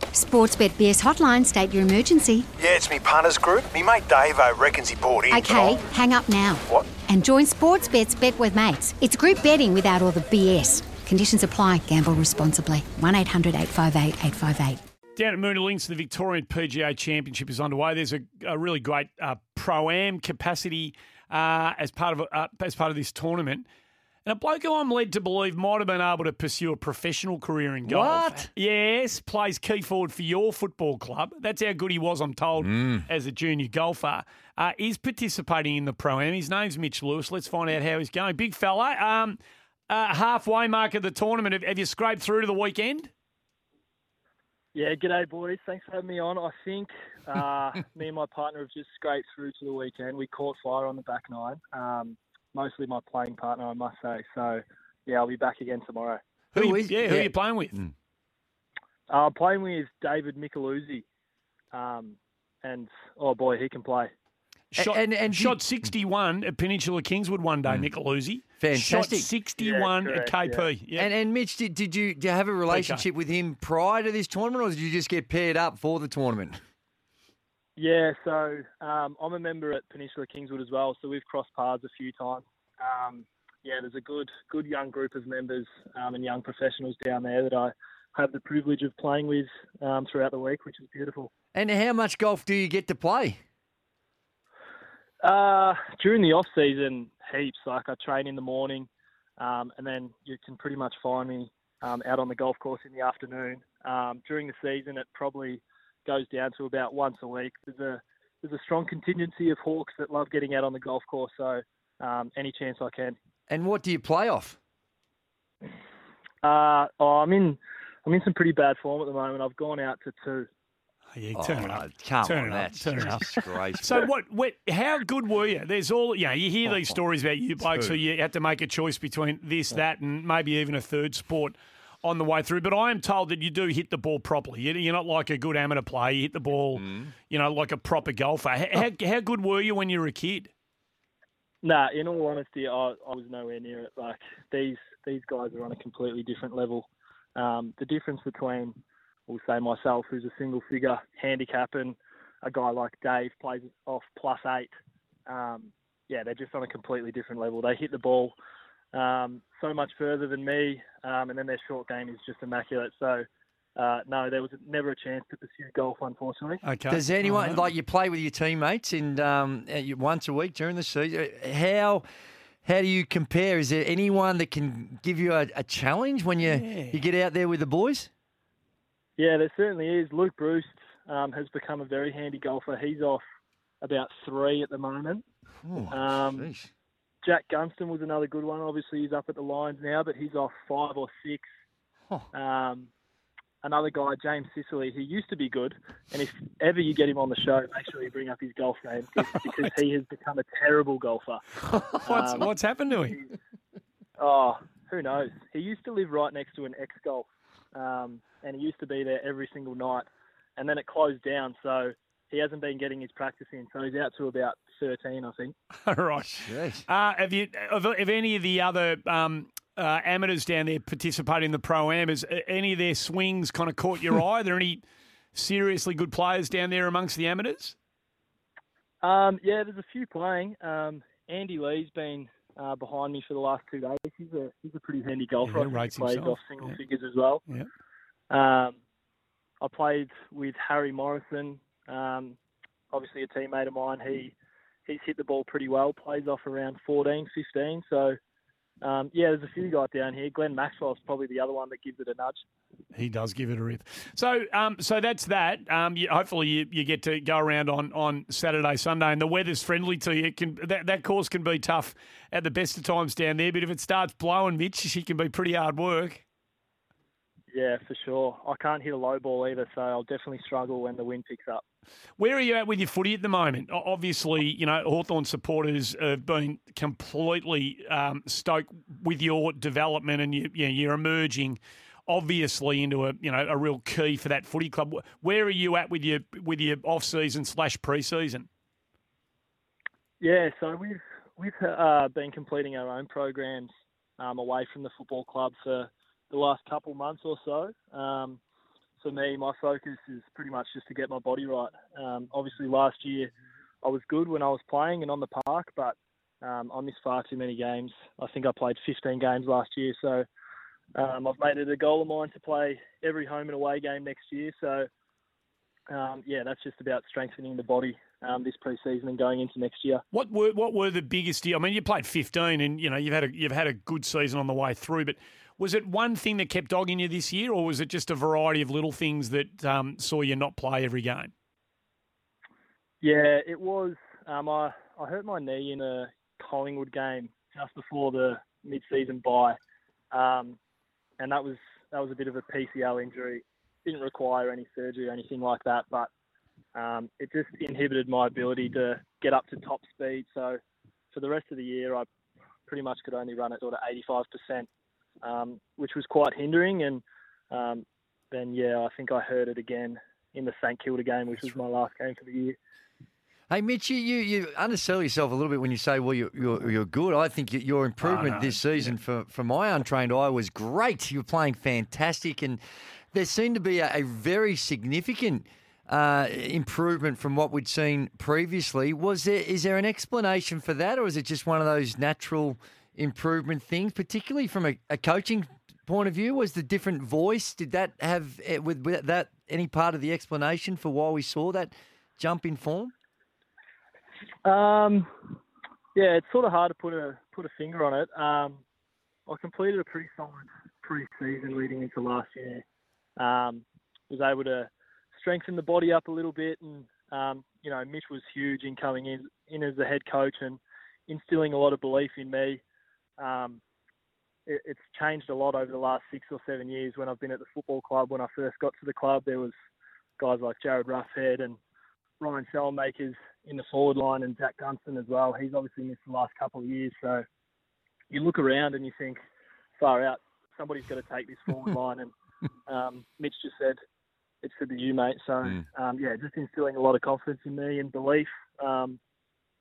Sportsbet BS hotline, state your emergency. Yeah, it's me punters group. Me mate Dave I reckons he bought in. Okay, hang up now. What? And join Sportsbet's Bet with Mates. It's group betting without all the BS. Conditions apply. Gamble responsibly. 1 800 858 858. Down at Moonah Links, the Victorian PGA Championship is underway. There's a, a really great uh, pro am capacity uh, as part of uh, as part of this tournament. And a bloke who I'm led to believe might have been able to pursue a professional career in golf. What? Yes, plays key forward for your football club. That's how good he was, I'm told, as a junior golfer. Uh, is participating in the pro am. His name's Mitch Lewis. Let's find out how he's going. Big fella. Um, uh, halfway mark of the tournament. Have, have you scraped through to the weekend? Yeah, g'day boys. Thanks for having me on. I think uh, me and my partner have just scraped through to the weekend. We caught fire on the back nine. Um, mostly my playing partner, I must say. So yeah, I'll be back again tomorrow. Who, Who you, is- yeah, who are you playing with? Uh, I'm playing with David Micheluzzi. Um, and oh boy, he can play. Shot, and- and shot did- 61 at Peninsula Kingswood one day, Micheluzzi. Fantastic. Shot 61 Yeah, at KP. Yeah. And, and Mitch, did, did you do you have a relationship with him prior to this tournament, or did you just get paired up for the tournament? Yeah, so um, I'm a member at Peninsula Kingswood as well, so we've crossed paths a few times. Um, yeah, there's a good good young group of members um, and young professionals down there that I have the privilege of playing with um, throughout the week, which is beautiful. And how much golf do you get to play? Uh, during the off season, heaps. Like I train in the morning, um, and then you can pretty much find me um, out on the golf course in the afternoon. Um, during the season, it probably goes down to about once a week. There's a there's a strong contingency of hawks that love getting out on the golf course, so um, any chance I can. And what do you play off? Uh, oh, I'm in I'm in some pretty bad form at the moment. I've gone out to two. yeah, turn it Oh, up. Come Turn on, it up. that's Turn it up. disgraceful. So what, what? How good were you? There's all you know. You hear these stories about you blokes who Two. you had to make a choice between this, that, and maybe even a third sport on the way through. But I am told that you do hit the ball properly. You- You're not like a good amateur player. You hit the ball, Mm. you know, like a proper golfer. How, how, how good were you when you were a kid? Nah, in all honesty, I, I was nowhere near it. Like these these guys are on a completely different level. Um, the difference between, we'll say myself, who's a single figure handicap, and a guy like Dave plays off plus eight. Um, yeah, they're just on a completely different level. They hit the ball um, so much further than me, um, and then their short game is just immaculate. So. Uh, no, there was never a chance to pursue golf, unfortunately. Okay. Does anyone All right. like you play with your teammates and um, once a week during the season? How how do you compare? Is there anyone that can give you a, a challenge when you Yeah. you get out there with the boys? Yeah, there certainly is. Luke Breust um, has become a very handy golfer. He's off about three at the moment. Oh, Um, sheesh. Jack Gunston was another good one. Obviously, he's up at the Lions now, but he's off five or six. Huh. Um, another guy, James Sicily, he used to be good, and if ever you get him on the show, make sure you bring up his golf game because, because he has become a terrible golfer. what's, um, what's happened to him? Oh, who knows? He used to live right next to an ex golf, um, and he used to be there every single night, and then it closed down, so he hasn't been getting his practice in. So he's out to about 13, I think. All right. Jeez. Uh, have you? Have, have any of the other um, uh, amateurs down there participate in the pro am? Has uh, any of their swings kind of caught your eye? Are there any seriously good players down there amongst the amateurs? Um, yeah, there's a few playing. Um, Andy Lee's been uh, behind me for the last two days. He's a he's a pretty handy golfer. Yeah, I think rates he plays himself. off single Yeah. figures as well. Yeah. Um, I played with Harry Morrison, um, obviously a teammate of mine. He he's hit the ball pretty well. Plays off around 14, 15. So um, yeah, there's a few guys down here. Glenn Maxwell's probably the other one that gives it a nudge. He does give it a rip. So, um, so that's that. Um, you, hopefully, you, you get to go around on, on Saturday, Sunday, and the weather's friendly to you. It can that, that course can be tough at the best of times down there, but if it starts blowing, Mitch, it can be pretty hard work. Yeah, for sure. I can't hit a low ball either, so I'll definitely struggle when the wind picks up. Where are you at with your footy at the moment? Obviously, you know, Hawthorn supporters have been completely um, stoked with your development and you, you know, you're emerging obviously into a you know a real key for that footy club. Where are you at with your with your off season slash pre season? Yeah, so we've we've uh, been completing our own programs um, away from the football club for the last couple months or so. Um, for me, my focus is pretty much just to get my body right. Um, obviously, last year I was good when I was playing and on the park, but um, I missed far too many games. I think I played 15 games last year, so um, I've made it a goal of mine to play every home and away game next year. So, um, yeah, that's just about strengthening the body um, this preseason and going into next year. What were what were the biggest? I mean, you played 15, and you know you've had a you've had a good season on the way through. But was it one thing that kept dogging you this year, or was it just a variety of little things that um, saw you not play every game? Yeah, it was. Um, I I hurt my knee in a Collingwood game just before the mid-season bye, um, and that was that was a bit of a PCL injury. Didn't require any surgery or anything like that, but um, it just inhibited my ability to get up to top speed. So for the rest of the year, I pretty much could only run at sort of 85%, um, which was quite hindering. And um, then, yeah, I think I heard it again in the St Kilda game, which was my last game for the year. Hey, Mitch, you, you, you undersell yourself a little bit when you say, well, you're, you're, you're good. I think your improvement oh, no. this season yeah. for, for my untrained eye was great. You were playing fantastic, and there seemed to be a, a very significant – uh, improvement from what we'd seen previously. Was there is there an explanation for that, or is it just one of those natural improvement things, particularly from a, a coaching point of view? Was the different voice did that have eh, with, that any part of the explanation for why we saw that jump in form? Um, yeah, it's sort of hard to put a put a finger on it. Um, I completed a pretty solid pre-season leading into last year. Um, was able to strengthen the body up a little bit. And um, you know, Mitch was huge in coming in in as the head coach and instilling a lot of belief in me. Um, it, it's changed a lot over the last six or seven years. When I've been at the football club, when I first got to the club, there was guys like Jarryd Roughead and Ryan Schoenmakers in the forward line and Jack Gunston as well. He's obviously missed the last couple of years. So you look around and you think, far out, somebody's got to take this forward line. And um, Mitch just said, it should be you, mate. So mm. um, yeah, just instilling a lot of confidence in me and belief um,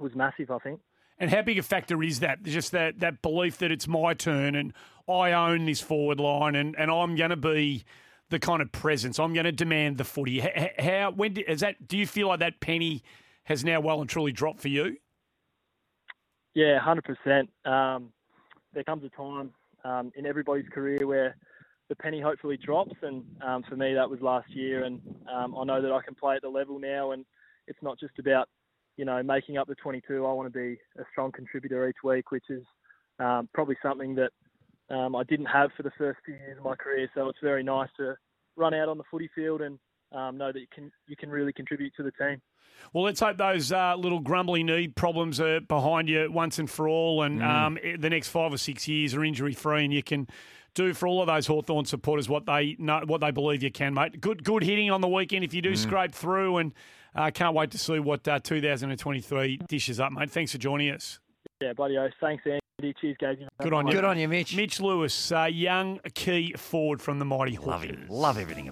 was massive. I think. And how big a factor is that? Just that that belief that it's my turn and I own this forward line and, and I'm going to be the kind of presence. I'm going to demand the footy. How when is that? Do you feel like that penny has now well and truly dropped for you? Yeah, hundred um, percent. There comes a time um, in everybody's career where the penny hopefully drops. And um, for me, that was last year. And um, I know that I can play at the level now, and it's not just about you know making up the 22. I want to be a strong contributor each week, which is um, probably something that um, I didn't have for the first few years of my career. So it's very nice to run out on the footy field and um, know that you can you can really contribute to the team. Well, let's hope those uh, little grumbly knee problems are behind you once and for all, and mm. um, the next five or six years are injury free, and you can do for all of those Hawthorn supporters what they know, what they believe you can, mate. Good, good hitting on the weekend if you do mm. scrape through, and uh, can't wait to see what uh, 2023 dishes up, mate. Thanks for joining us. Yeah, buddy. oath. Thanks, Andy. Cheers, guys. Good on you. Good on you, Mitch. Mitch Lewis, uh, young key forward from the mighty Hawkers. Love, love everything